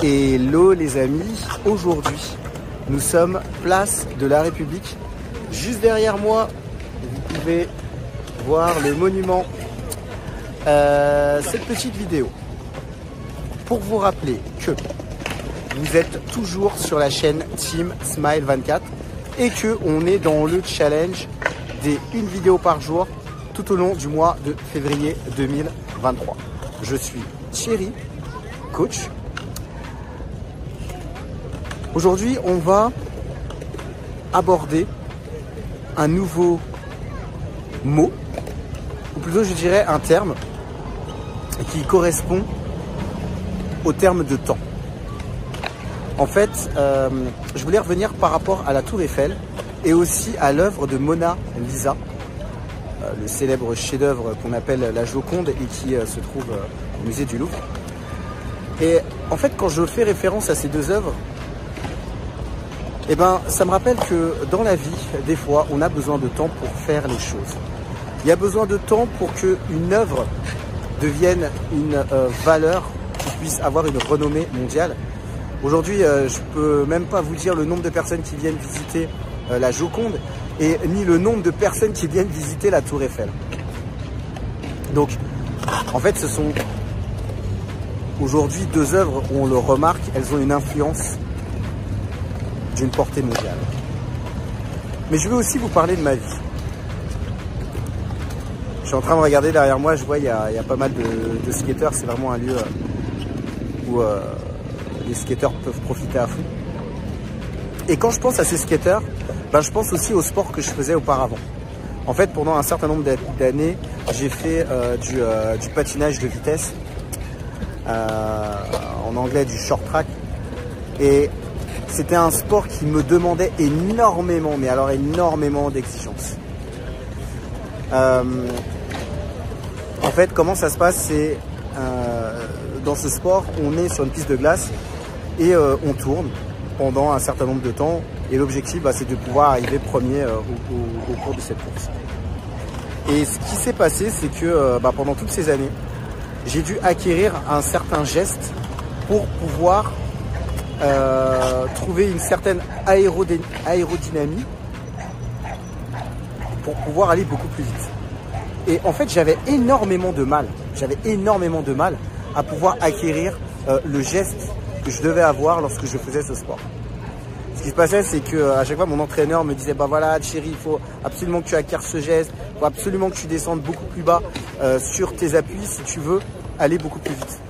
Hello les amis, aujourd'hui nous sommes place de la République. Juste derrière moi, vous pouvez voir le monument. Euh, cette petite vidéo pour vous rappeler que vous êtes toujours sur la chaîne Team Smile 24 et que on est dans le challenge des une vidéo par jour tout au long du mois de février 2023. Je suis Thierry, coach. Aujourd'hui, on va aborder un nouveau mot, ou plutôt je dirais un terme qui correspond au terme de temps. En fait, euh, je voulais revenir par rapport à la Tour Eiffel et aussi à l'œuvre de Mona Lisa, euh, le célèbre chef-d'œuvre qu'on appelle la Joconde et qui euh, se trouve au musée du Louvre. Et en fait, quand je fais référence à ces deux œuvres, eh ben, ça me rappelle que dans la vie, des fois, on a besoin de temps pour faire les choses. Il y a besoin de temps pour qu'une œuvre devienne une euh, valeur qui puisse avoir une renommée mondiale. Aujourd'hui, euh, je peux même pas vous dire le nombre de personnes qui viennent visiter euh, la Joconde et ni le nombre de personnes qui viennent visiter la Tour Eiffel. Donc, en fait, ce sont aujourd'hui deux œuvres où on le remarque, elles ont une influence d'une portée mondiale. Mais je veux aussi vous parler de ma vie. Je suis en train de regarder derrière moi, je vois il y a, pas mal de, skateurs, c'est vraiment un lieu euh, où euh, les skateurs peuvent profiter à fond. Et quand je pense à ces skateurs, ben, je pense aussi au sport que je faisais auparavant. En fait, pendant un certain nombre d'années, j'ai fait euh, du, du, patinage de vitesse, en anglais du short track. Et c'était un sport qui me demandait énormément, mais alors énormément d'exigence. Euh, en fait, comment ça se passe C'est euh, dans ce sport, on est sur une piste de glace et euh, on tourne pendant un certain nombre de temps. Et l'objectif, bah, c'est de pouvoir arriver premier au, cours de cette course. Et ce qui s'est passé, c'est que bah, pendant toutes ces années, j'ai dû acquérir un certain geste pour pouvoir euh, trouver une certaine aérodynamie pour pouvoir aller beaucoup plus vite. Et en fait, j'avais énormément de mal, j'avais énormément de mal à pouvoir acquérir euh, le geste que je devais avoir lorsque je faisais ce sport. Ce qui se passait, c'est que à chaque fois, mon entraîneur me disait, bah voilà, chérie, il faut absolument que tu acquières ce geste, il faut absolument que tu descendes beaucoup plus bas euh, sur tes appuis si tu veux aller beaucoup plus vite.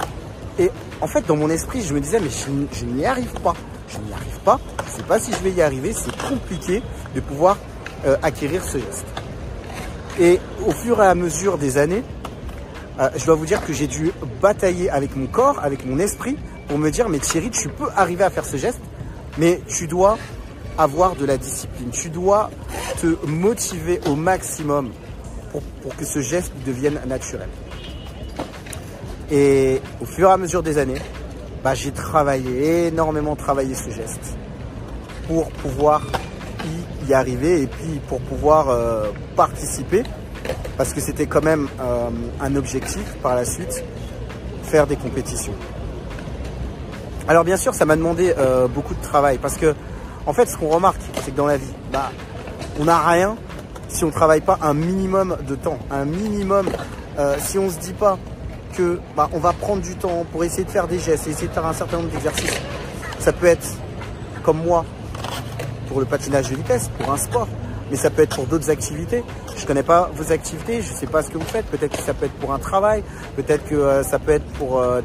Et en fait, dans mon esprit, je me disais, mais je, n'y arrive pas. Je n'y arrive pas. Je ne sais pas si je vais y arriver. C'est compliqué de pouvoir euh, acquérir ce geste. Et au fur et à mesure des années, euh, je dois vous dire que j'ai dû batailler avec mon corps, avec mon esprit, pour me dire, mais Thierry, tu peux arriver à faire ce geste, mais tu dois avoir de la discipline. Tu dois te motiver au maximum pour que ce geste devienne naturel. Et au fur et à mesure des années, bah, j'ai travaillé, énormément travaillé ce geste pour pouvoir y, arriver et puis pour pouvoir euh, participer parce que c'était quand même euh, un objectif par la suite, faire des compétitions. Alors bien sûr, ça m'a demandé euh, beaucoup de travail parce que en fait, ce qu'on remarque, c'est que dans la vie, bah, on n'a rien si on ne travaille pas un minimum de temps, un minimum. si on se dit pas, bah, on va prendre du temps pour essayer de faire des gestes, essayer de faire un certain nombre d'exercices. Ça peut être comme moi pour le patinage de vitesse, pour un sport, mais ça peut être pour d'autres activités. Je ne connais pas vos activités, je ne sais pas ce que vous faites. Peut-être que ça peut être pour un travail, peut-être que euh, ça peut être pour euh,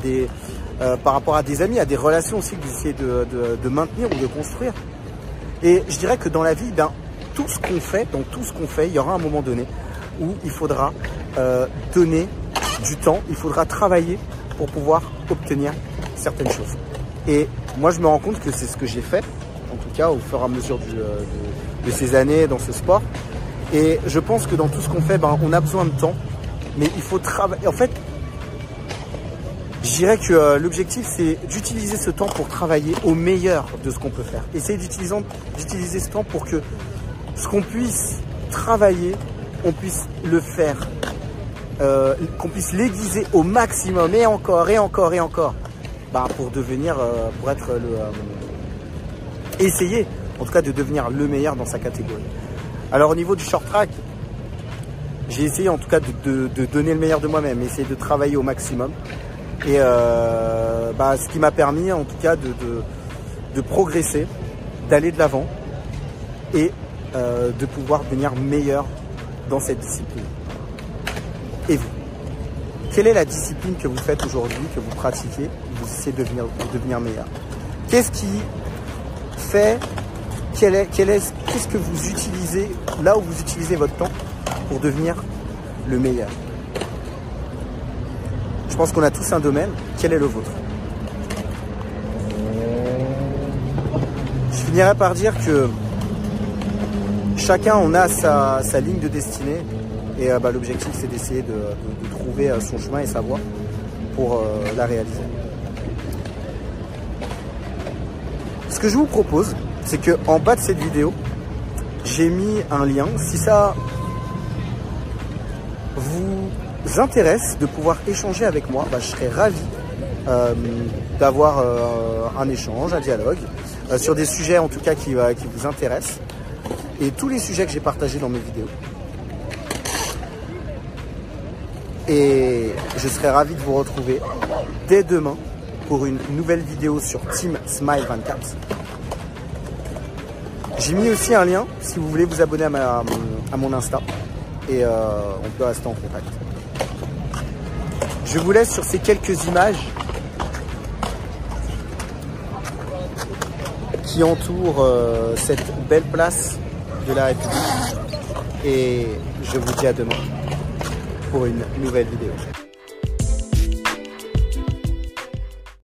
euh, par rapport à des amis, à des relations aussi que vous essayez de, maintenir ou de construire. Et je dirais que dans la vie, ben, tout ce qu'on fait, dans tout ce qu'on fait, il y aura un moment donné où il faudra donner du temps, il faudra travailler pour pouvoir obtenir certaines choses. Et moi, je me rends compte que c'est ce que j'ai fait, en tout cas au fur et à mesure euh, de, ces années dans ce sport. Et je pense que dans tout ce qu'on fait, ben, on a besoin de temps, mais il faut travailler. En fait, je dirais que euh, l'objectif, c'est d'utiliser ce temps pour travailler au meilleur de ce qu'on peut faire. Essayer d'utiliser ce temps pour que ce qu'on puisse travailler, on puisse le faire euh, qu'on puisse l'aiguiser au maximum et encore et encore et encore. bah, pour devenir, pour être le, essayer en tout cas de devenir le meilleur dans sa catégorie. Alors au niveau du short track, j'ai essayé en tout cas de, donner le meilleur de moi-même, essayer de travailler au maximum. Et euh, bah, ce qui m'a permis en tout cas de, progresser, d'aller de l'avant et euh, de pouvoir devenir meilleur dans cette discipline. Et vous Quelle est la discipline que vous faites aujourd'hui, que vous pratiquez, vous essayez de devenir, de devenir meilleur? Qu'est-ce qui fait est, qu'est-ce que vous utilisez là où vous utilisez votre temps pour devenir le meilleur? Je pense qu'on a tous un domaine. Quel est le vôtre? Je finirai par dire que chacun on a sa, ligne de destinée et euh, bah, l'objectif c'est d'essayer de, trouver euh, son chemin et sa voie pour euh, la réaliser. Ce que je vous propose, c'est que en bas de cette vidéo, j'ai mis un lien. Si ça vous intéresse de pouvoir échanger avec moi, bah, je serais ravi d'avoir un échange, un dialogue sur des sujets en tout cas qui vous intéressent et tous les sujets que j'ai partagés dans mes vidéos. Et je serais ravi de vous retrouver dès demain pour une nouvelle vidéo sur Team Smile 24. J'ai mis aussi un lien si vous voulez vous abonner à, mon Insta et euh, on peut rester en contact. Je vous laisse sur ces quelques images qui entourent euh, cette belle place de la République et je vous dis à demain pour une nouvelle vidéo.